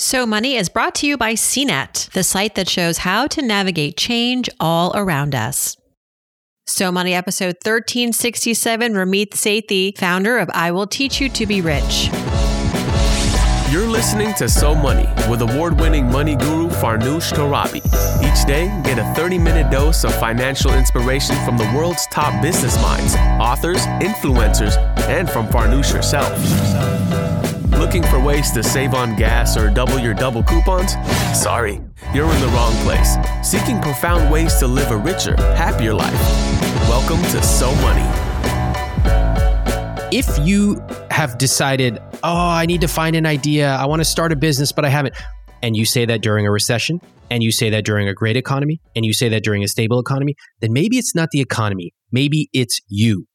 So Money is brought to you by CNET, the site that shows how to navigate change all around us. So Money episode 1367, Ramit Sethi, founder of I Will Teach You to Be Rich. You're listening to So Money with award winning money guru Farnoosh Torabi. Each day, get a 30 minute dose of financial inspiration from the world's top business minds, authors, influencers, and from Farnoosh herself. Looking for ways to save on gas or double your double coupons? Sorry, you're in the wrong place. Seeking profound ways to live a richer, happier life. Welcome to So Money. If you have decided, oh, I need to find an idea, I want to start a business, but I haven't, and you say that during a recession, and you say that during a great economy, and you say that during a stable economy, then maybe it's not the economy. Maybe it's you.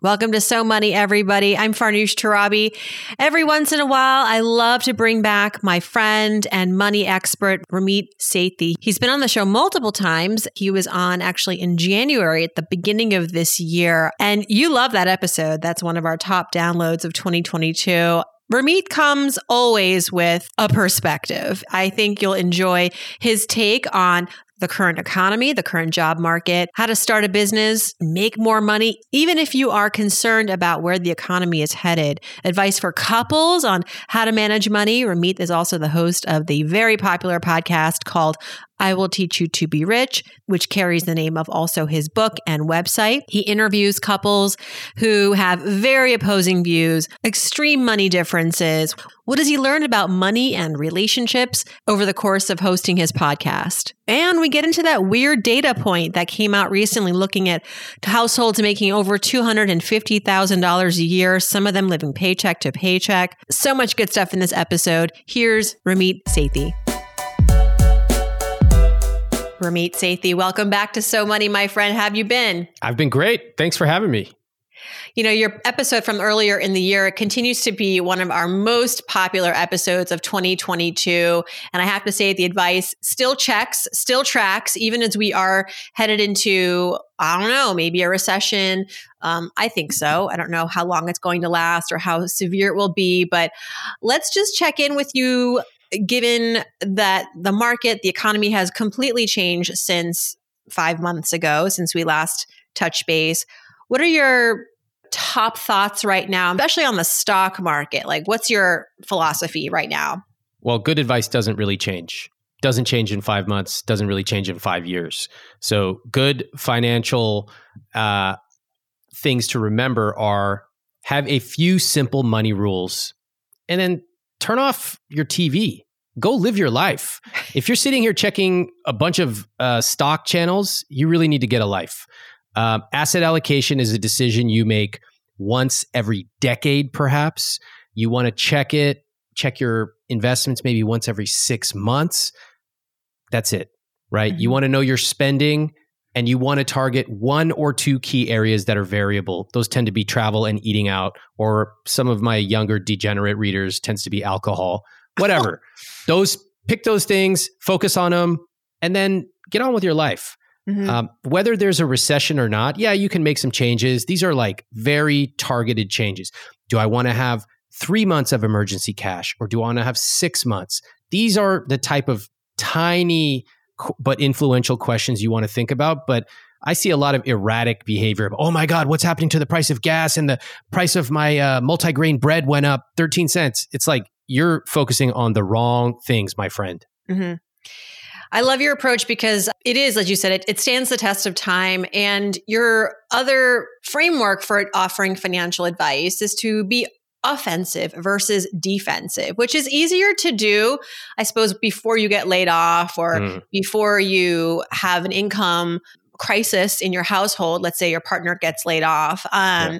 Welcome to So Money, everybody. I'm Farnoosh Torabi. Every once in a while, I love to bring back my friend and money expert, Ramit Sethi. He's been on the show multiple times. He was on actually in January at the beginning of this year. And you love that episode. That's one of our top downloads of 2022. Ramit comes always with a perspective. I think you'll enjoy his take on the current economy, the current job market, how to start a business, make more money, even if you are concerned about where the economy is headed. Advice for couples on how to manage money. Ramit is also the host of the very popular podcast called I Will Teach You to Be Rich, which carries the name of also his book and website. He interviews couples who have very opposing views, extreme money differences. What has he learned about money and relationships over the course of hosting his podcast? And we get into that weird data point that came out recently looking at households making over $250,000 a year, some of them living paycheck to paycheck. So much good stuff in this episode. Here's Ramit Sethi. Ramit Sethi, welcome back to So Money, my friend. Have you been? I've been great. Thanks for having me. You know, your episode from earlier in the year continues to be one of our most popular episodes of 2022. And I have to say, the advice still checks, still tracks, even as we are headed into, I don't know, maybe a recession. Um, I think so. I don't know how long it's going to last or how severe it will be, but let's just check in with you given that the market, the economy has completely changed since five months ago, since we last touched base, what are your top thoughts right now, especially on the stock market? Like, what's your philosophy right now? Well, good advice doesn't really change. Doesn't change in five months, doesn't really change in five years. So, good financial uh, things to remember are have a few simple money rules and then turn off your TV. Go live your life. If you're sitting here checking a bunch of uh, stock channels, you really need to get a life. Um, asset allocation is a decision you make once every decade, perhaps. You want to check it, check your investments maybe once every six months. That's it, right? Mm-hmm. You want to know your spending and you want to target one or two key areas that are variable. Those tend to be travel and eating out, or some of my younger degenerate readers tends to be alcohol, whatever. those pick those things, focus on them, and then get on with your life. Mm-hmm. Um, whether there's a recession or not, yeah, you can make some changes. These are like very targeted changes. Do I want to have three months of emergency cash or do I want to have six months? These are the type of tiny but influential questions you want to think about. But I see a lot of erratic behavior. Oh my God, what's happening to the price of gas and the price of my uh, multigrain bread went up 13 cents. It's like you're focusing on the wrong things, my friend. Mm-hmm. I love your approach because it is, as you said, it, it stands the test of time. And your other framework for offering financial advice is to be offensive versus defensive, which is easier to do, I suppose, before you get laid off or mm. before you have an income crisis in your household. Let's say your partner gets laid off. Um, yeah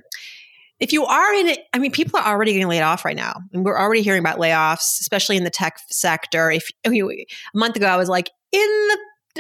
if you are in it, I mean, people are already getting laid off right now. And we're already hearing about layoffs, especially in the tech sector. If I mean, a month ago, I was like, in the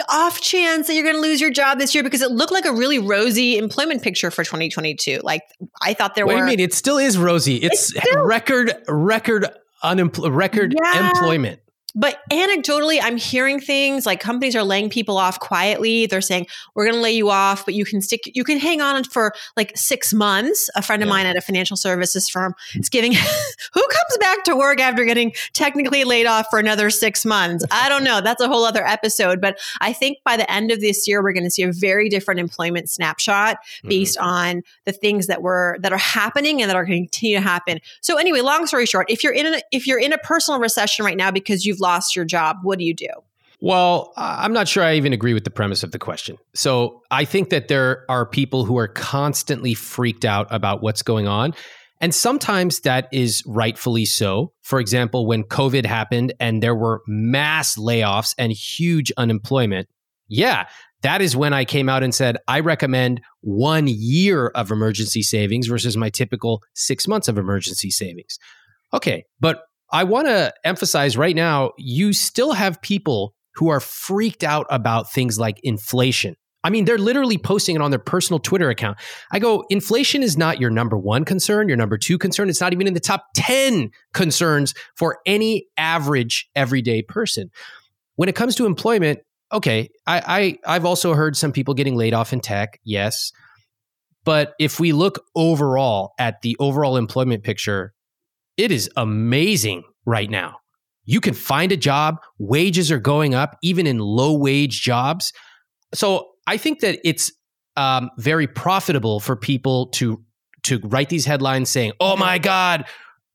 off chance that you're going to lose your job this year because it looked like a really rosy employment picture for 2022. Like I thought there Wait were. Wait a minute, it still is rosy. It's, it's still, record record record yeah. employment. But anecdotally, I'm hearing things like companies are laying people off quietly. They're saying, we're going to lay you off, but you can stick, you can hang on for like six months. A friend of Yeah. mine at a financial services firm is giving, who comes back to work after getting technically laid off for another six months? I don't know. That's a whole other episode. But I think by the end of this year, we're going to see a very different employment snapshot Mm-hmm. based on the things that were that are happening and that are going to continue to happen. So anyway, long story short, if you're in a, if you're in a personal recession right now because you've lost your job, what do you do? Well, I'm not sure I even agree with the premise of the question. So I think that there are people who are constantly freaked out about what's going on. And sometimes that is rightfully so. For example, when COVID happened and there were mass layoffs and huge unemployment, yeah, that is when I came out and said, I recommend one year of emergency savings versus my typical six months of emergency savings. Okay, but I want to emphasize right now you still have people who are freaked out about things like inflation. I mean, they're literally posting it on their personal Twitter account. I go, inflation is not your number one concern, your number two concern. It's not even in the top 10 concerns for any average everyday person. When it comes to employment, okay, I, I I've also heard some people getting laid off in tech, yes. But if we look overall at the overall employment picture, it is amazing right now. You can find a job, wages are going up, even in low wage jobs. So I think that it's um, very profitable for people to to write these headlines saying, "Oh my God,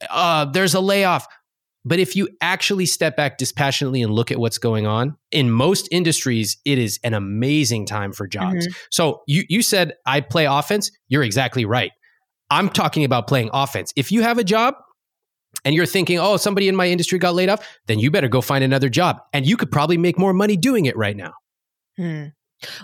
uh, there's a layoff." But if you actually step back dispassionately and look at what's going on in most industries, it is an amazing time for jobs. So you you said I play offense. You're exactly right. I'm talking about playing offense. If you have a job and you're thinking, oh, somebody in my industry got laid off, then you better go find another job. And you could probably make more money doing it right now. Hmm.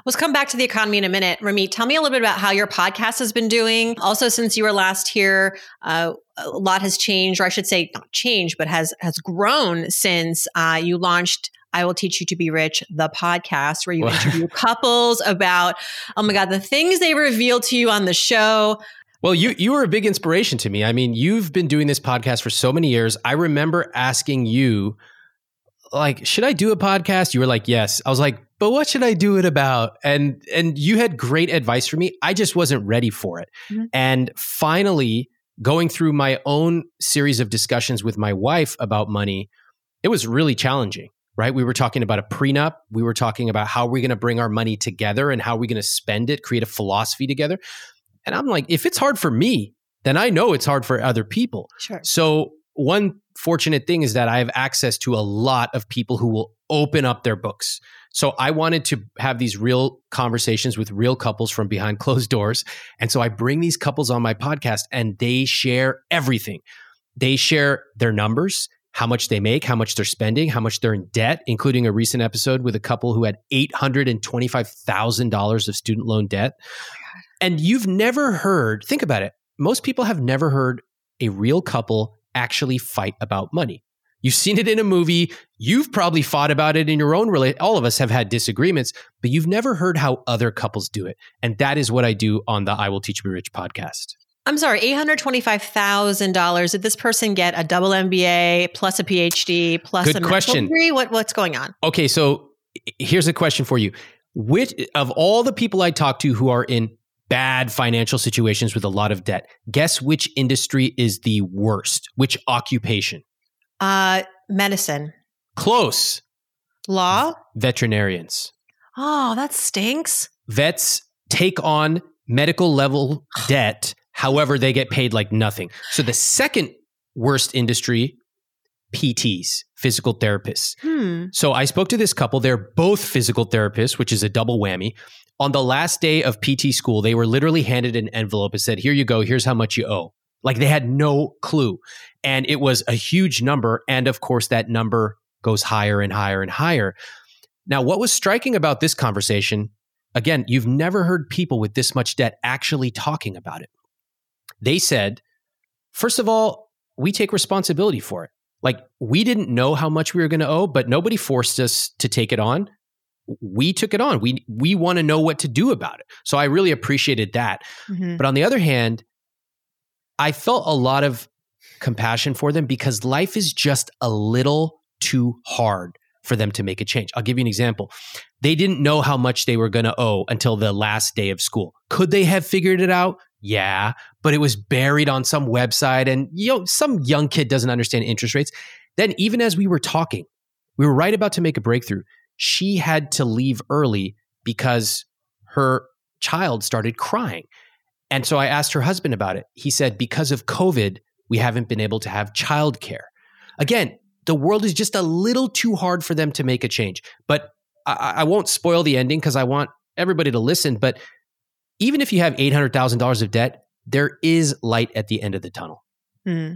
Let's come back to the economy in a minute. Ramit, tell me a little bit about how your podcast has been doing. Also, since you were last here, uh, a lot has changed, or I should say, not changed, but has has grown since uh, you launched. I will teach you to be rich, the podcast where you interview couples about, oh my God, the things they reveal to you on the show. Well, you you were a big inspiration to me. I mean, you've been doing this podcast for so many years. I remember asking you, like, should I do a podcast? You were like, yes. I was like, but what should I do it about? And and you had great advice for me. I just wasn't ready for it. Mhm. And finally, going through my own series of discussions with my wife about money, it was really challenging. Right? We were talking about a prenup. We were talking about how we're going to bring our money together and how we're going to spend it, create a philosophy together. And I'm like, if it's hard for me, then I know it's hard for other people. Sure. So, one fortunate thing is that I have access to a lot of people who will open up their books. So, I wanted to have these real conversations with real couples from behind closed doors. And so, I bring these couples on my podcast and they share everything. They share their numbers, how much they make, how much they're spending, how much they're in debt, including a recent episode with a couple who had $825,000 of student loan debt. Oh And you've never heard, think about it. Most people have never heard a real couple actually fight about money. You've seen it in a movie. You've probably fought about it in your own relate. All of us have had disagreements, but you've never heard how other couples do it. And that is what I do on the I Will Teach You Rich podcast. I'm sorry, $825,000. Did this person get a double MBA plus a PhD plus Good a question. degree? What, what's going on? Okay, so here's a question for you. Which of all the people I talk to who are in bad financial situations with a lot of debt, guess which industry is the worst? Which occupation? Uh, medicine, Close. law. Veterinarians. Oh, that stinks. Vets take on medical level debt, however, they get paid like nothing. So the second worst industry, PTs, physical therapists. Hmm. So I spoke to this couple. They're both physical therapists, which is a double whammy. On the last day of PT school, they were literally handed an envelope and said, Here you go. Here's how much you owe. Like they had no clue. And it was a huge number. And of course, that number goes higher and higher and higher. Now, what was striking about this conversation, again, you've never heard people with this much debt actually talking about it. They said, First of all, we take responsibility for it. Like we didn't know how much we were going to owe, but nobody forced us to take it on. We took it on. We we want to know what to do about it. So I really appreciated that. Mhm. But on the other hand, I felt a lot of compassion for them because life is just a little too hard for them to make a change. I'll give you an example. They didn't know how much they were going to owe until the last day of school. Could they have figured it out? Yeah, but it was buried on some website and you know some young kid doesn't understand interest rates. Then even as we were talking, we were right about to make a breakthrough. She had to leave early because her child started crying. And so I asked her husband about it. He said because of COVID, we haven't been able to have childcare. Again, the world is just a little too hard for them to make a change. But I, I won't spoil the ending because I want everybody to listen. But even if you have $800,000 of debt, there is light at the end of the tunnel. Hmm.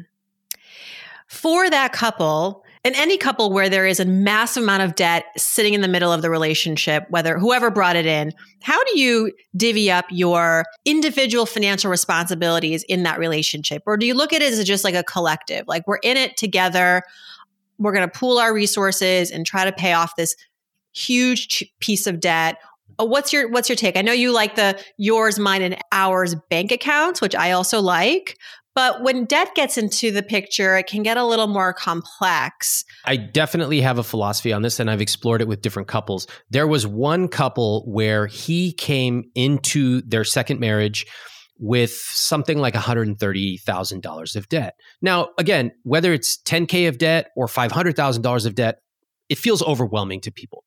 For that couple, and any couple where there is a massive amount of debt sitting in the middle of the relationship, whether whoever brought it in, how do you divvy up your individual financial responsibilities in that relationship? Or do you look at it as just like a collective? Like we're in it together, we're going to pool our resources and try to pay off this huge piece of debt Oh, what's your what's your take? I know you like the yours, mine, and ours bank accounts, which I also like. But when debt gets into the picture, it can get a little more complex. I definitely have a philosophy on this, and I've explored it with different couples. There was one couple where he came into their second marriage with something like $130,000 of debt. Now, again, whether it's 10K of debt or $500,000 of debt, it feels overwhelming to people.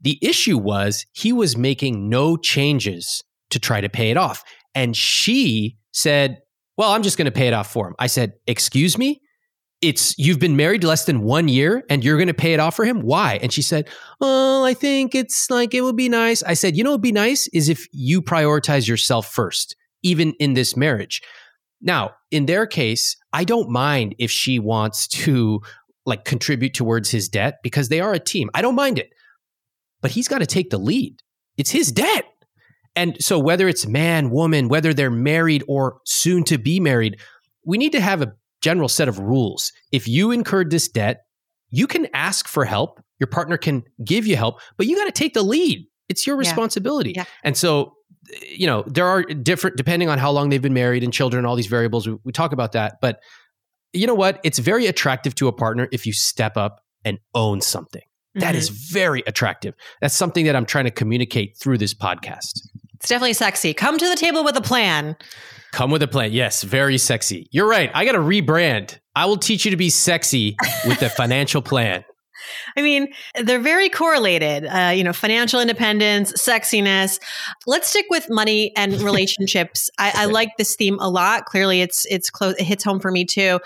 The issue was he was making no changes to try to pay it off. And she said, Well, I'm just going to pay it off for him. I said, Excuse me? It's you've been married less than one year and you're going to pay it off for him? Why? And she said, Well, I think it's like it would be nice. I said, You know would be nice is if you prioritize yourself first, even in this marriage. Now, in their case, I don't mind if she wants to like contribute towards his debt because they are a team. I don't mind it but he's got to take the lead. It's his debt. And so, whether it's man, woman, whether they're married or soon to be married, we need to have a general set of rules. If you incurred this debt, you can ask for help. Your partner can give you help, but you got to take the lead. It's your responsibility. Yeah. Yeah. And so, you know, there are different, depending on how long they've been married and children, all these variables. We, we talk about that. But you know what? It's very attractive to a partner if you step up and own something. That mm-hmm. is very attractive. That's something that I'm trying to communicate through this podcast. It's definitely sexy. Come to the table with a plan. Come with a plan. Yes, very sexy. You're right. I got to rebrand. I will teach you to be sexy with a financial plan. I mean, they're very correlated. Uh, you know, financial independence, sexiness. Let's stick with money and relationships. I, I, like this theme a lot. Clearly, it's it's close. It hits home for me too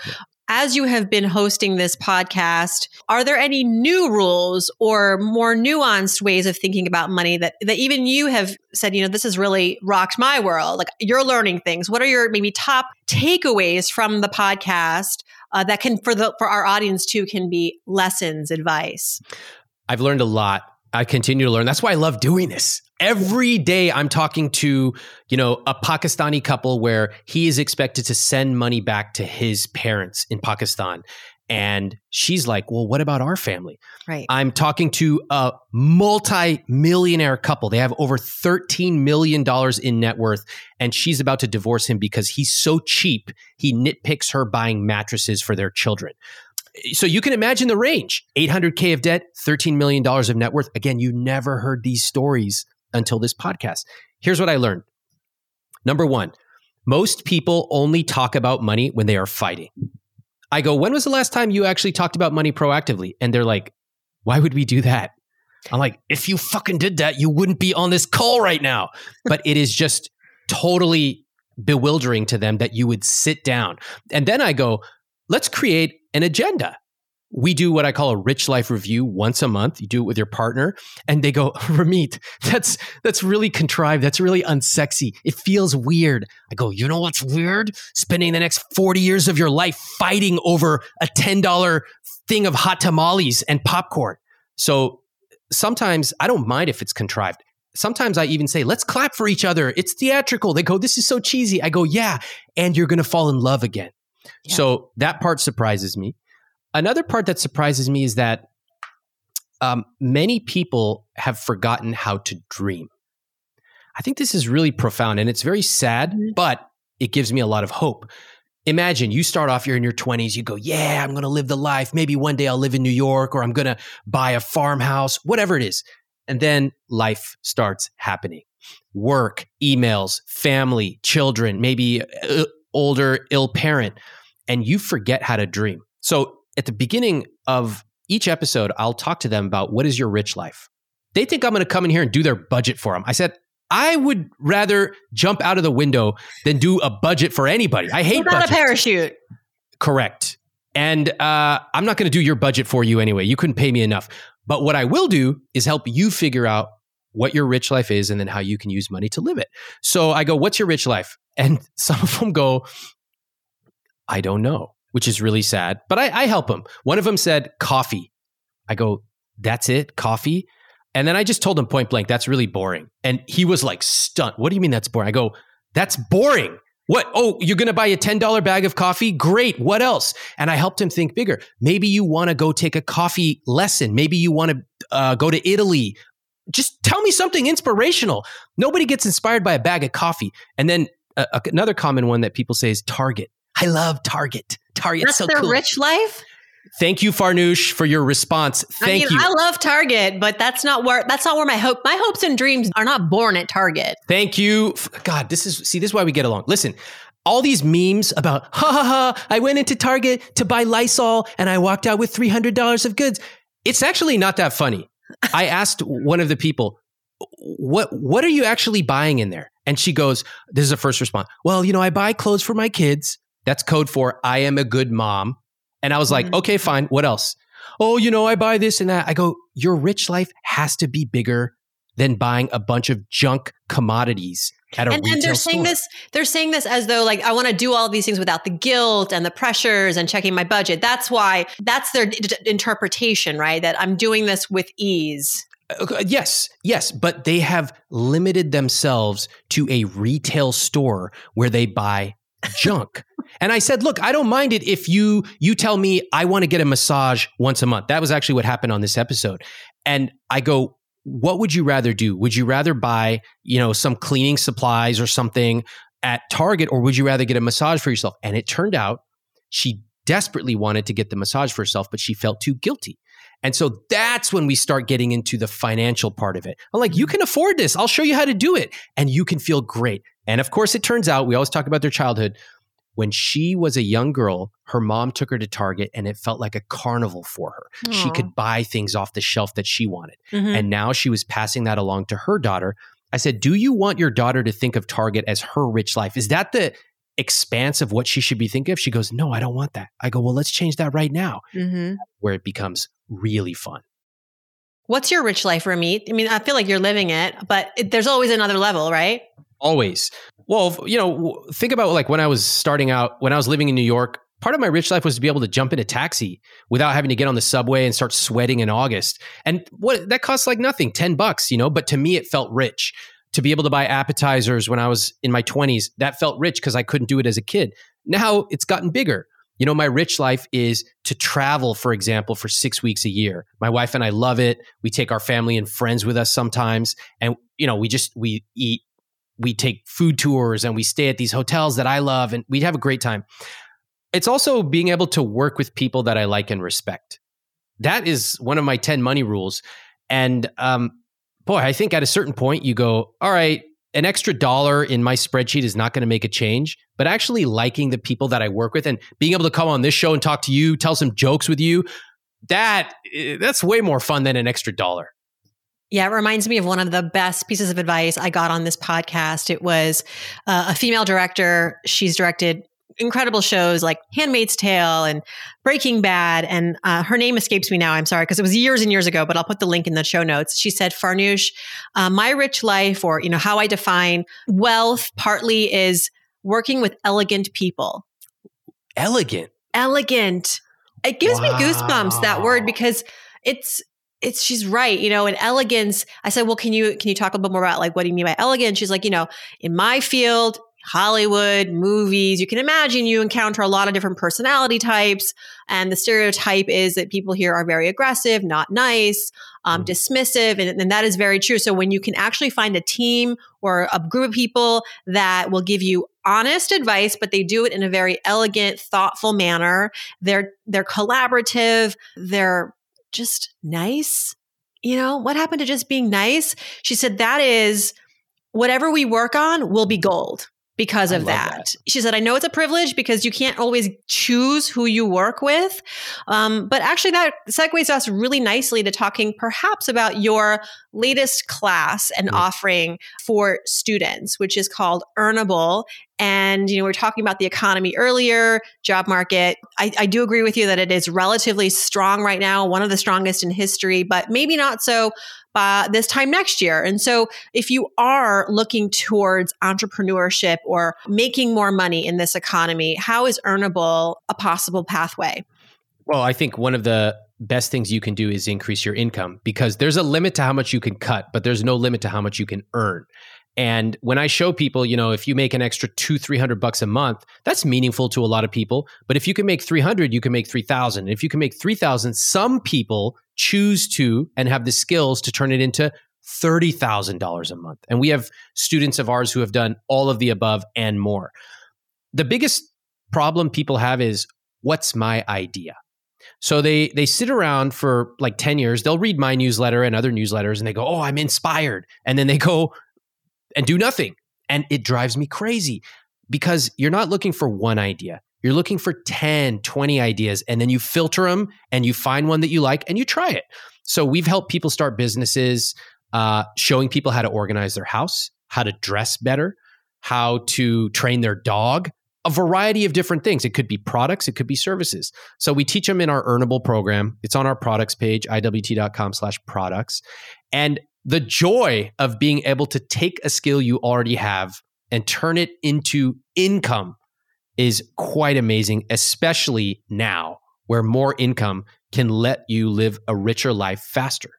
as you have been hosting this podcast, are there any new rules or more nuanced ways of thinking about money that, that even you have said, you know, this has really rocked my world? Like you're learning things. What are your maybe top takeaways from the podcast uh, that can, for the, for our audience too, can be lessons, advice? I've learned a lot. I continue to learn. That's why I love doing this every day I'm talking to, you know, a Pakistani couple where he is expected to send money back to his parents in Pakistan. And she's like, well, what about our family? Right. I'm talking to a multi-millionaire couple. They have over $13 million in net worth. And she's about to divorce him because he's so cheap. He nitpicks her buying mattresses for their children so you can imagine the range 800k of debt 13 million dollars of net worth again you never heard these stories until this podcast. Here's what I learned. Number one, most people only talk about money when they are fighting. I go, when was the last time you actually talked about money proactively? And they're like, why would we do that? I'm like, if you fucking did that, you wouldn't be on this call right now. But it is just totally bewildering to them that you would sit down. And then I go, let's create an agenda we do what I call a rich life review once a month. You do it with your partner and they go, Ramit, that's, that's really contrived. That's really unsexy. It feels weird. I go, you know what's weird? Spending the next 40 years of your life fighting over a $10 thing of hot tamales and popcorn. So sometimes I don't mind if it's contrived. Sometimes I even say, let's clap for each other. It's theatrical. They go, this is so cheesy. I go, yeah. And you're going to fall in love again. Yeah. So that part surprises me. Another part that surprises me is that um, many people have forgotten how to dream. I think this is really profound and it's very sad, mm-hmm. but it gives me a lot of hope. imagine you start off, you're in your 20s, you go, Yeah, I'm going to live the life. Maybe one day I'll live in New York or I'm going to buy a farmhouse, whatever it is. And then life starts happening work, emails, family, children, maybe uh, older, ill parent, and you forget how to dream. So at the beginning of each episode, I'll talk to them about what is your rich life. They think I'm going to come in here and do their budget for them. I said, I would rather jump out of the window than do a budget for anybody. I hate Without budgets. a parachute. Correct. And uh, I'm not going to do your budget for you anyway. You couldn't pay me enough. But what I will do is help you figure out what your rich life is and then how you can use money to live it. So I go, What's your rich life? And some of them go, I don't know, which is really sad. But I, I help them. One of them said, Coffee. I go, That's it? Coffee? And then I just told him point blank, That's really boring. And he was like, Stunned. What do you mean that's boring? I go, That's boring. What? Oh, you're going to buy a $10 bag of coffee? Great. What else? And I helped him think bigger. Maybe you want to go take a coffee lesson. Maybe you want to uh, go to Italy. Just tell me something inspirational. Nobody gets inspired by a bag of coffee. And then uh, another common one that people say is Target. I love Target. Target's That's so their cool. rich life. Thank you, Farnoosh, for your response. Thank I mean, you. I love Target, but that's not where that's not where my hope my hopes and dreams are not born at Target. Thank you. God, this is see, this is why we get along. Listen, all these memes about ha ha ha, I went into Target to buy Lysol and I walked out with $300 of goods. It's actually not that funny. I asked one of the people, what what are you actually buying in there? And she goes, this is a first response. Well, you know, I buy clothes for my kids. That's code for I am a good mom. And I was like, Mhm. okay, fine. What else? Oh, you know, I buy this and that. I go, your rich life has to be bigger than buying a bunch of junk commodities And, and they're saying store. this they're saying this as though like I want to do all of these things without the guilt and the pressures and checking my budget. That's why that's their d- interpretation, right? That I'm doing this with ease. Uh, Yes, yes, but they have limited themselves to a retail store where they buy junk. and I said, "Look, I don't mind it if you you tell me I want to get a massage once a month." That was actually what happened on this episode. And I go, "What would you rather do? Would you rather buy, you know, some cleaning supplies or something at Target or would you rather get a massage for yourself?" And it turned out she desperately wanted to get the massage for herself, but she felt too guilty. And so that's when we start getting into the financial part of it. I'm like, you can afford this. I'll show you how to do it. And you can feel great. And of course, it turns out we always talk about their childhood. When she was a young girl, her mom took her to Target and it felt like a carnival for her. She could buy things off the shelf that she wanted. Mhm. And now she was passing that along to her daughter. I said, Do you want your daughter to think of Target as her rich life? Is that the expanse of what she should be thinking of? She goes, No, I don't want that. I go, Well, let's change that right now, Mhm. where it becomes really fun. What's your rich life, Ramit? I mean, I feel like you're living it, but it, there's always another level, right? Always. Well, you know, think about like when I was starting out, when I was living in New York, part of my rich life was to be able to jump in a taxi without having to get on the subway and start sweating in August. And what that costs like nothing, 10 bucks, you know, but to me it felt rich. To be able to buy appetizers when I was in my 20s, that felt rich because I couldn't do it as a kid. Now it's gotten bigger. You know, my rich life is to travel, for example, for six weeks a year. My wife and I love it. We take our family and friends with us sometimes. And, you know, we just, we eat, we take food tours and we stay at these hotels that I love and we'd have a great time. It's also being able to work with people that I like and respect. That is one of my 10 money rules. And, um, boy, I think at a certain point you go, all right, an extra dollar in my spreadsheet is not going to make a change, but actually liking the people that I work with and being able to come on this show and talk to you, tell some jokes with you, that eh, that's way more fun than an extra dollar. Yeah, it reminds me of one of the best pieces of advice I got on this podcast. It was uh, a female director. She's directed incredible shows like Handmaid's Tale and Breaking Bad. And uh, her name escapes me now. I'm sorry because it was years and years ago, but I'll put the link in the show notes. She said, Farnoosh, uh, my rich life, or you know how I define wealth, partly is working with elegant people. Elegant. Elegant. It gives me goosebumps that word because it's it's she's right you know in elegance i said well can you can you talk a little bit more about like what do you mean by elegance she's like you know in my field hollywood movies you can imagine you encounter a lot of different personality types and the stereotype is that people here are very aggressive not nice um, Mhm. dismissive and, and that is very true so when you can actually find a team or a group of people that will give you honest advice, but they do it in a very elegant, thoughtful manner. They're they're collaborative. They're just nice. You know, what happened to just being nice? She said that is whatever we work on will be gold because of that. that. She said, I know it's a privilege because you can't always choose who you work with. Um, but actually, that segues us really nicely to talking perhaps about your latest class and mm. offering for students, which is called Earnable. And, you know, we are talking about the economy earlier, job market. I, I do agree with you that it is relatively strong right now, one of the strongest in history, but maybe not so by this time next year. And so if you are looking towards entrepreneurship or making more money in this economy, how is earnable a possible pathway? Well, I think one of the best things you can do is increase your income because there's a limit to how much you can cut, but there's no limit to how much you can earn. And when I show people, you know, if you make an extra two, 300 bucks a month, that's meaningful to a lot of people. But if you can make 300, you can make 3,000. If you can make 3,000, some people choose to and have the skills to turn it into $30,000 a month. And we have students of ours who have done all of the above and more. The biggest problem people have is what's my idea? So they they sit around for like 10 years, they'll read my newsletter and other newsletters and they go, "Oh, I'm inspired." And then they go and do nothing. And it drives me crazy because you're not looking for one idea. You're looking for 10, 20 ideas, and then you filter them and you find one that you like and you try it. So we've helped people start businesses, uh, showing people how to organize their house, how to dress better, how to train their dog, a variety of different things. It could be products, it could be services. So we teach them in our earnable program. It's on our products page, iwt.com slash products. And the joy of being able to take a skill you already have and turn it into income is quite amazing, especially now where more income can let you live a richer life faster.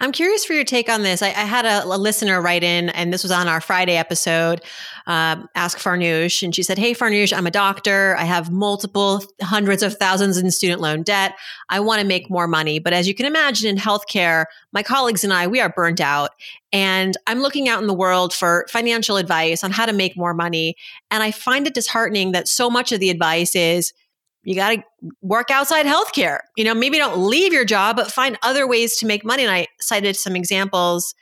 I'm curious for your take on this. I, I had a, a, listener write in, and this was on our Friday episode, um, Ask Farnoosh. And she said, Hey, Farnoosh, I'm a doctor. I have multiple hundreds of thousands in student loan debt. I want to make more money. But as you can imagine in healthcare, my colleagues and I, we are burnt out. And I'm looking out in the world for financial advice on how to make more money. And I find it disheartening that so much of the advice is, you got to work outside healthcare. You know, maybe don't leave your job, but find other ways to make money. And I cited some examples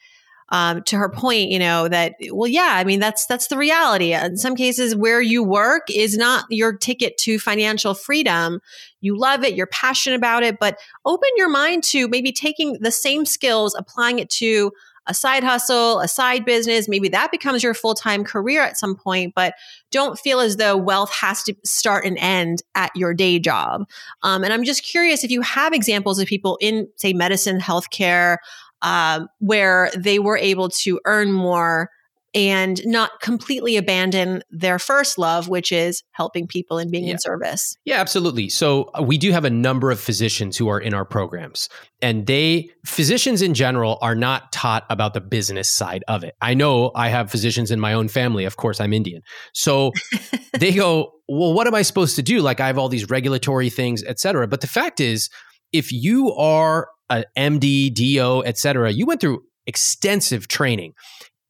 um, to her point. You know that well, yeah, I mean that's that's the reality. In some cases, where you work is not your ticket to financial freedom. You love it, you're passionate about it, but open your mind to maybe taking the same skills, applying it to a side hustle, a side business. Maybe that becomes your full time career at some point, but don't feel as though wealth has to start and end at your day job. Um, and I'm just curious if you have examples of people in, say, medicine, healthcare, um, where they were able to earn more and not completely abandon their first love, which is helping people and being yeah. in service. Yeah, absolutely. So uh, we do have a number of physicians who are in our programs, and they, physicians in general, are not taught about the business side of it. I know I have physicians in my own family. Of course, I'm Indian. So they go, well, what am I supposed to do? Like I have all these regulatory things, et cetera. But the fact is, if you are a MD, DO, et cetera, you went through extensive training.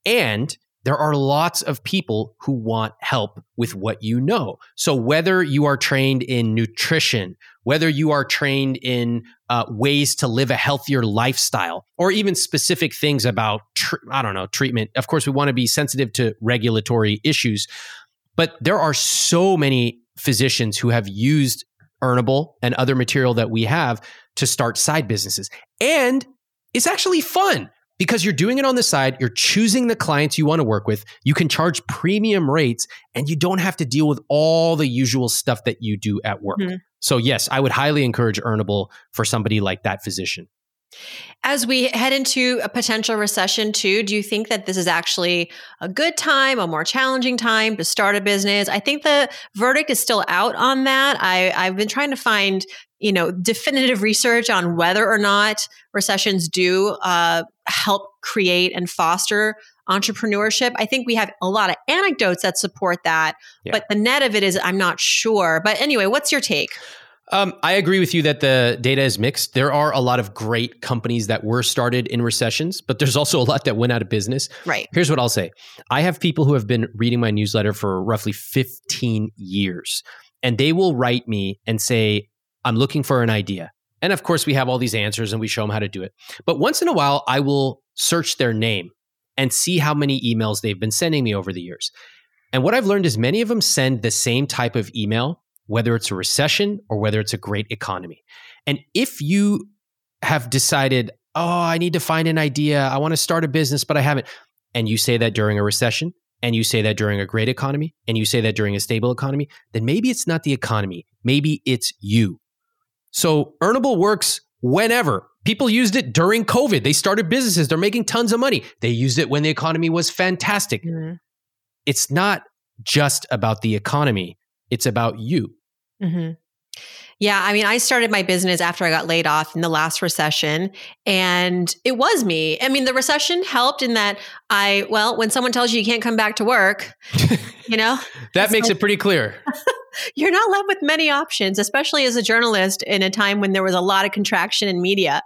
And there are lots of people who want help with what you know. So, whether you are trained in nutrition, whether you are trained in uh, ways to live a healthier lifestyle, or even specific things about, tr- I don't know, treatment. Of course, we want to be sensitive to regulatory issues, but there are so many physicians who have used Earnable and other material that we have to start side businesses. And it's actually fun because you're doing it on the side, you're choosing the clients you want to work with, you can charge premium rates, and you don't have to deal with all the usual stuff that you do at work. Mm-hmm. So, yes, I would highly encourage Earnable for somebody like that physician. As we head into a potential recession, too, do you think that this is actually a good time, a more challenging time to start a business? I think the verdict is still out on that. I, I've been trying to find you know definitive research on whether or not recessions do uh, help create and foster entrepreneurship i think we have a lot of anecdotes that support that yeah. but the net of it is i'm not sure but anyway what's your take Um, I agree with you that the data is mixed. There are a lot of great companies that were started in recessions, but there's also a lot that went out of business. Right. Here's what I'll say I have people who have been reading my newsletter for roughly 15 years, and they will write me and say, I'm looking for an idea. And of course, we have all these answers and we show them how to do it. But once in a while, I will search their name and see how many emails they've been sending me over the years. And what I've learned is many of them send the same type of email, whether it's a recession or whether it's a great economy. And if you have decided, oh, I need to find an idea, I want to start a business, but I haven't, and you say that during a recession, and you say that during a great economy, and you say that during a stable economy, then maybe it's not the economy, maybe it's you. So earnable works whenever. People used it during COVID. They started businesses. They're making tons of money. They used it when the economy was fantastic. Mm-hmm. It's not just about the economy, it's about you. Mm-hmm. Yeah, I mean, I started my business after I got laid off in the last recession, and it was me. I mean, the recession helped in that I, well, when someone tells you you can't come back to work, you know, that makes like, it pretty clear. you're not left with many options, especially as a journalist in a time when there was a lot of contraction in media.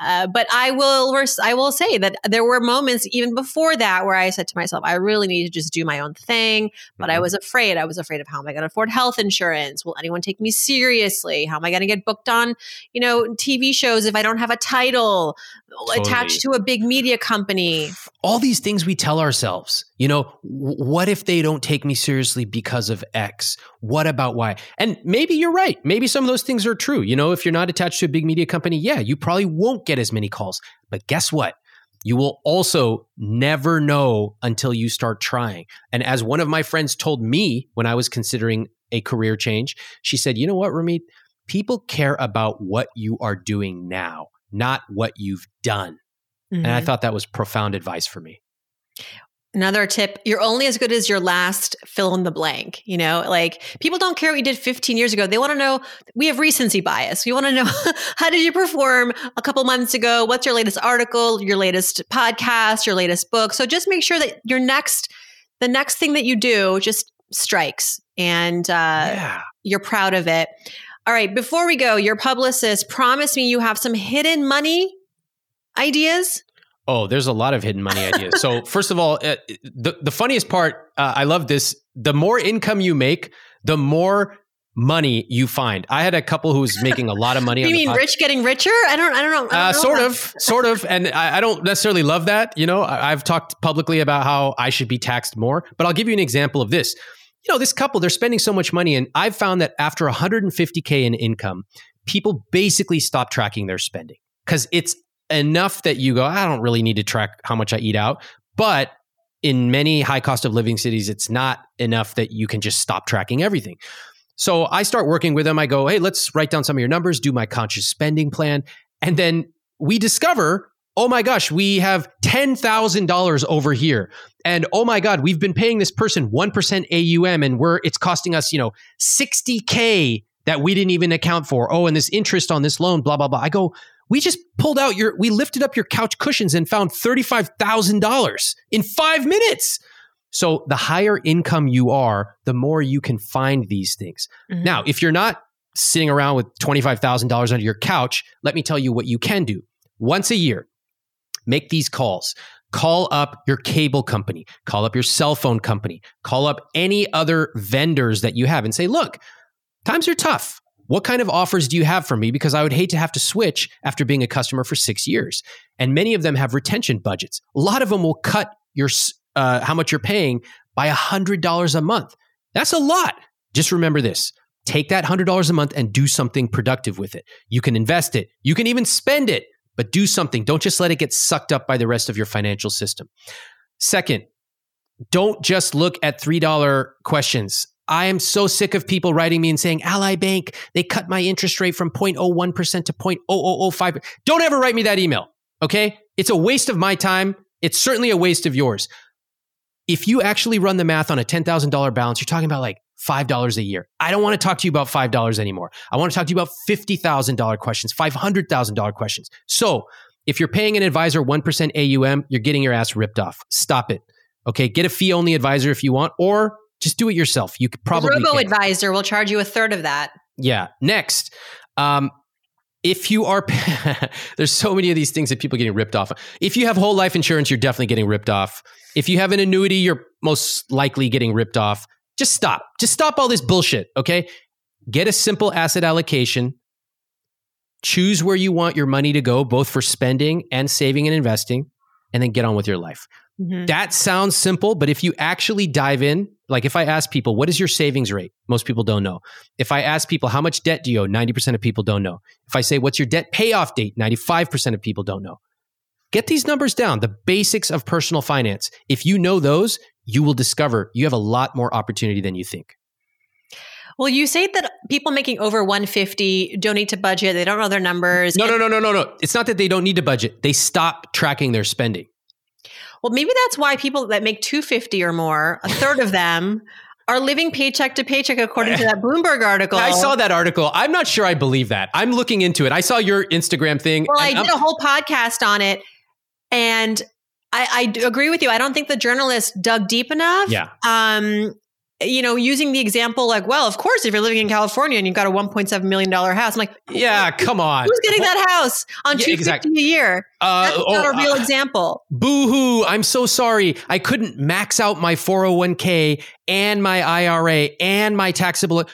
Uh, but I will, I will say that there were moments even before that where I said to myself, I really need to just do my own thing. But mm-hmm. I was afraid. I was afraid of how am I going to afford health insurance? Will anyone take me seriously? How am I going to get booked on, you know, TV shows if I don't have a title totally. attached to a big media company? All these things we tell ourselves. You know, what if they don't take me seriously because of X? What about why? And maybe you're right. Maybe some of those things are true. You know, if you're not attached to a big media company, yeah, you probably won't get as many calls. But guess what? You will also never know until you start trying. And as one of my friends told me when I was considering a career change, she said, You know what, Ramit? People care about what you are doing now, not what you've done. Mm-hmm. And I mm-hmm. thought that was profound advice for me. Another tip, you're only as good as your last fill in the blank. You know, like people don't care what you did 15 years ago. They want to know, we have recency bias. We want to know, how did you perform a couple months ago? What's your latest article, your latest podcast, your latest book? So just make sure that your next, the next thing that you do just strikes and uh, yeah. you're proud of it. All right, before we go, your publicist promised me you have some hidden money ideas. Oh, there's a lot of hidden money ideas. so, first of all, uh, the the funniest part, uh, I love this. The more income you make, the more money you find. I had a couple who was making a lot of money. you mean podcast. rich getting richer? I don't. I don't know. I don't uh, know sort of, sort of, and I, I, don't necessarily love that. You know, I, I've talked publicly about how I should be taxed more, but I'll give you an example of this. You know, this couple they're spending so much money, and I've found that after 150k in income, people basically stop tracking their spending because it's enough that you go, I don't really need to track how much I eat out. But in many high cost of living cities, it's not enough that you can just stop tracking everything. So I start working with them. I go, hey, let's write down some of your numbers, do my conscious spending plan. And then we discover, oh my gosh, we have $10,000 over here. And oh my God, we've been paying this person 1% AUM and we're, it's costing us, you know, 60K that we didn't even account for. Oh, and this interest on this loan, blah, blah, blah. I go, we just pulled out your, we lifted up your couch cushions and found $35,000 in five minutes. So the higher income you are, the more you can find these things. Mm-hmm. Now, if you're not sitting around with $25,000 under your couch, let me tell you what you can do. Once a year, make these calls. Call up your cable company, call up your cell phone company, call up any other vendors that you have and say, look, times are tough. What kind of offers do you have for me? Because I would hate to have to switch after being a customer for six years. And many of them have retention budgets. A lot of them will cut your uh, how much you're paying by $100 a month. That's a lot. Just remember this take that $100 a month and do something productive with it. You can invest it, you can even spend it, but do something. Don't just let it get sucked up by the rest of your financial system. Second, don't just look at $3 questions. I am so sick of people writing me and saying, Ally Bank, they cut my interest rate from 0.01% to 0.0005. Don't ever write me that email. Okay. It's a waste of my time. It's certainly a waste of yours. If you actually run the math on a $10,000 balance, you're talking about like $5 a year. I don't want to talk to you about $5 anymore. I want to talk to you about $50,000 questions, $500,000 questions. So if you're paying an advisor 1% AUM, you're getting your ass ripped off. Stop it. Okay. Get a fee only advisor if you want, or just do it yourself. You could probably Robo Advisor will charge you a third of that. Yeah. Next, um, if you are, there's so many of these things that people are getting ripped off. If you have whole life insurance, you're definitely getting ripped off. If you have an annuity, you're most likely getting ripped off. Just stop. Just stop all this bullshit. Okay. Get a simple asset allocation. Choose where you want your money to go, both for spending and saving and investing, and then get on with your life. Mm-hmm. That sounds simple, but if you actually dive in, like if I ask people, what is your savings rate? Most people don't know. If I ask people, how much debt do you owe? 90% of people don't know. If I say, what's your debt payoff date? 95% of people don't know. Get these numbers down, the basics of personal finance. If you know those, you will discover you have a lot more opportunity than you think. Well, you say that people making over 150 don't need to budget. They don't know their numbers. No, no, no, no, no, no. It's not that they don't need to budget. They stop tracking their spending. Well, maybe that's why people that make 250 or more, a third of them are living paycheck to paycheck according to that Bloomberg article. I saw that article. I'm not sure I believe that. I'm looking into it. I saw your Instagram thing. Well, I did I'm- a whole podcast on it and I, I agree with you. I don't think the journalist dug deep enough. Yeah. Um, you know, using the example like, well, of course, if you're living in California and you've got a 1.7 million dollar house, I'm like, yeah, come on, who's getting that house on yeah, 250 exactly. a year? Uh, That's oh, not a real uh, example. Boo hoo! I'm so sorry. I couldn't max out my 401k and my IRA and my taxable. Uh,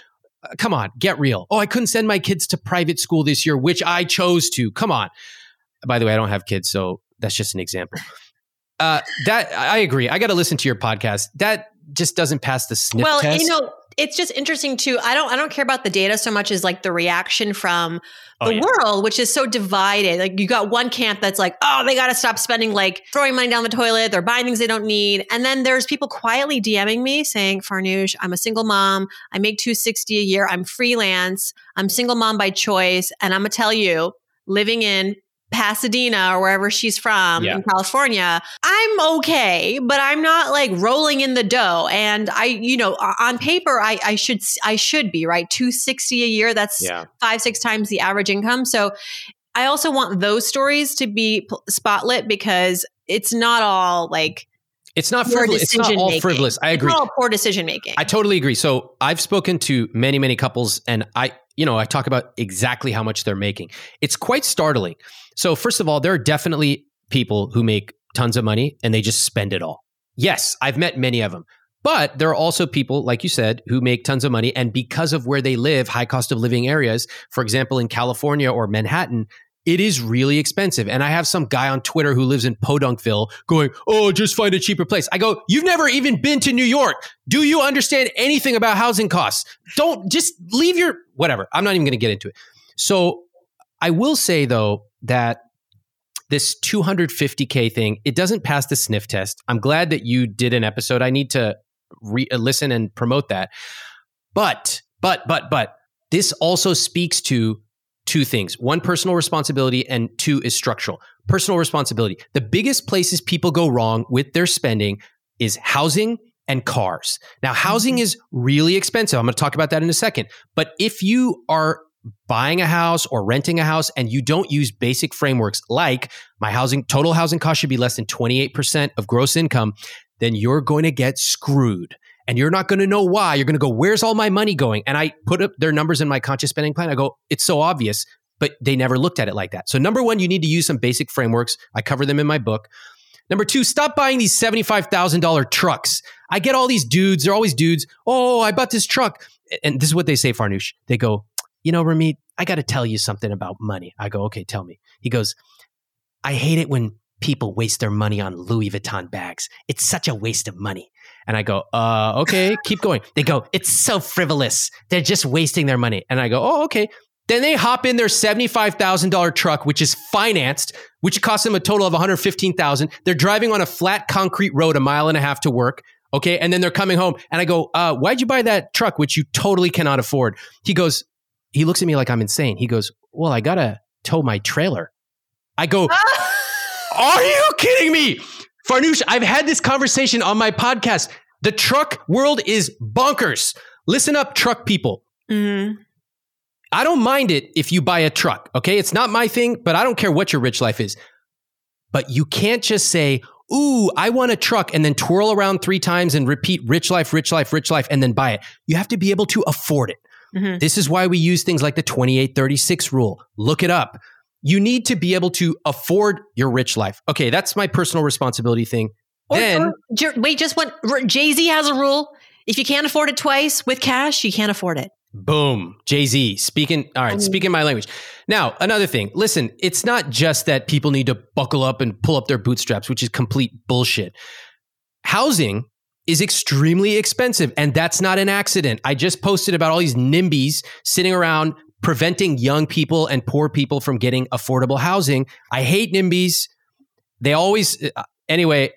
come on, get real. Oh, I couldn't send my kids to private school this year, which I chose to. Come on. By the way, I don't have kids, so that's just an example. Uh, that I agree. I got to listen to your podcast. That just doesn't pass the sniff well, test. you know, it's just interesting too. I don't I don't care about the data so much as like the reaction from oh, the oh, yeah. world, which is so divided. Like you got one camp that's like, oh, they got to stop spending like throwing money down the toilet. They're buying things they don't need. And then there's people quietly DMing me saying, Farnoosh, I'm a single mom. I make 260 a year. I'm freelance. I'm single mom by choice. And I'm gonna tell you, living in Pasadena or wherever she's from yeah. in California, I'm okay, but I'm not like rolling in the dough. And I, you know, on paper, I, I should, I should be right. 260 a year. That's yeah. five, six times the average income. So I also want those stories to be spotlit because it's not all like, it's not frivolous. It's not all making. frivolous. I agree. It's all poor decision making. I totally agree. So I've spoken to many, many couples, and I, you know, I talk about exactly how much they're making. It's quite startling. So, first of all, there are definitely people who make tons of money and they just spend it all. Yes, I've met many of them. But there are also people, like you said, who make tons of money. And because of where they live, high cost of living areas, for example, in California or Manhattan, it is really expensive. And I have some guy on Twitter who lives in Podunkville going, Oh, just find a cheaper place. I go, You've never even been to New York. Do you understand anything about housing costs? Don't just leave your whatever. I'm not even going to get into it. So I will say, though, that this 250k thing it doesn't pass the sniff test i'm glad that you did an episode i need to re- uh, listen and promote that but but but but this also speaks to two things. One personal responsibility and two is structural. Personal responsibility. The biggest places people go wrong with their spending is housing and cars. Now housing mm-hmm. is really expensive. I'm going to talk about that in a second. But if you are buying a house or renting a house and you don't use basic frameworks like my housing total housing cost should be less than 28% of gross income, then you're going to get screwed. And you're not going to know why. You're going to go, where's all my money going? And I put up their numbers in my conscious spending plan. I go, it's so obvious, but they never looked at it like that. So, number one, you need to use some basic frameworks. I cover them in my book. Number two, stop buying these $75,000 trucks. I get all these dudes, they're always dudes. Oh, I bought this truck. And this is what they say, Farnoosh. They go, you know, Ramit, I got to tell you something about money. I go, okay, tell me. He goes, I hate it when people waste their money on Louis Vuitton bags. It's such a waste of money. And I go, uh, okay, keep going. They go, it's so frivolous. They're just wasting their money. And I go, oh, okay. Then they hop in their $75,000 truck, which is financed, which costs them a total of 115,000. They're driving on a flat concrete road a mile and a half to work. Okay. And then they're coming home. And I go, uh, why'd you buy that truck, which you totally cannot afford? He goes, he looks at me like I'm insane. He goes, Well, I got to tow my trailer. I go, Are you kidding me? Farnoosh, I've had this conversation on my podcast. The truck world is bonkers. Listen up, truck people. Mm-hmm. I don't mind it if you buy a truck, okay? It's not my thing, but I don't care what your rich life is. But you can't just say, Ooh, I want a truck and then twirl around three times and repeat rich life, rich life, rich life, and then buy it. You have to be able to afford it. Mm-hmm. This is why we use things like the 2836 rule. Look it up. You need to be able to afford your rich life. Okay, that's my personal responsibility thing. Or, then or, wait, just what Jay Z has a rule. If you can't afford it twice with cash, you can't afford it. Boom. Jay Z speaking. All right, speaking my language. Now, another thing. Listen, it's not just that people need to buckle up and pull up their bootstraps, which is complete bullshit. Housing is extremely expensive, and that's not an accident. I just posted about all these NIMBYs sitting around preventing young people and poor people from getting affordable housing. I hate NIMBYs. They always, uh, anyway,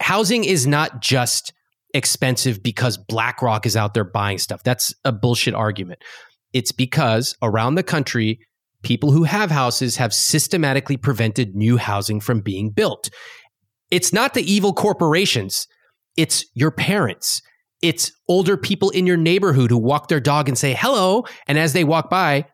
housing is not just expensive because BlackRock is out there buying stuff. That's a bullshit argument. It's because around the country, people who have houses have systematically prevented new housing from being built. It's not the evil corporations, it's your parents. It's older people in your neighborhood who walk their dog and say hello. And as they walk by,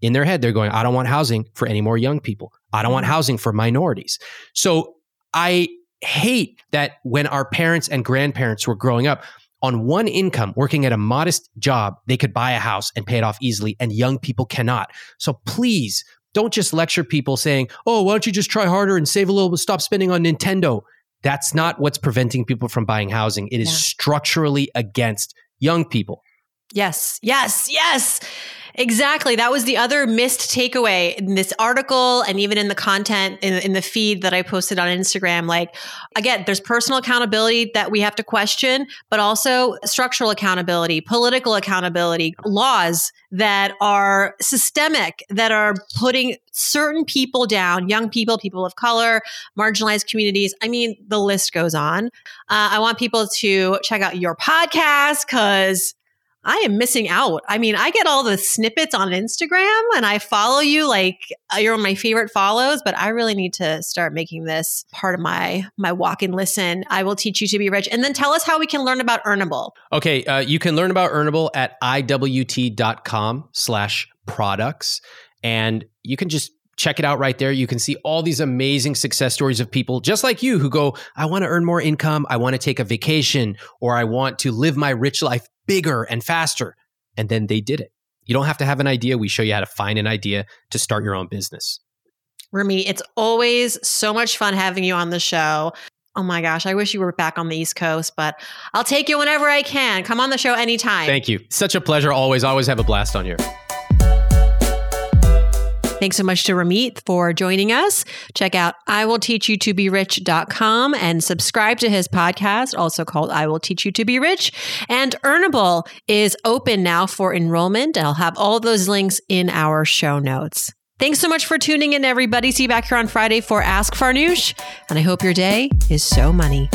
in their head, they're going, I don't want housing for any more young people. I don't want mm-hmm. housing for minorities. So I hate that when our parents and grandparents were growing up, on one income, working at a modest job, they could buy a house and pay it off easily, and young people cannot. So please don't just lecture people saying, oh, why don't you just try harder and save a little, stop spending on Nintendo. That's not what's preventing people from buying housing. It is yeah. structurally against young people. Yes, yes, yes. Exactly. That was the other missed takeaway in this article and even in the content in, in, the feed that I posted on Instagram. Like, again, there's personal accountability that we have to question, but also structural accountability, political accountability, laws that are systemic, that are putting certain people down, young people, people of color, marginalized communities. I mean, the list goes on. Uh, I want people to check out your podcast because I am missing out. I mean, I get all the snippets on Instagram and I follow you like uh, you're on my favorite follows, but I really need to start making this part of my my walk and listen. I will teach you to be rich. And then tell us how we can learn about Earnable. Okay, uh, you can learn about Earnable at iwt.com slash products. And you can just check it out right there. You can see all these amazing success stories of people just like you who go, I want to earn more income. I want to take a vacation or I want to live my rich life bigger and faster. And then they did it. You don't have to have an idea. We show you how to find an idea to start your own business. Ramit, it's always so much fun having you on the show. Oh my gosh, I wish you were back on the East Coast, but I'll take you whenever I can. Come on the show anytime. Thank you. Such a pleasure always. Always have a blast on here. Thanks so much to Ramit for joining us. Check out I will teach you to be rich.com and subscribe to his podcast, also called I will teach you to be rich. And Earnable is open now for enrollment. I'll have all those links in our show notes. Thanks so much for tuning in, everybody. See you back here on Friday for Ask Farnoosh. And I hope your day is so money.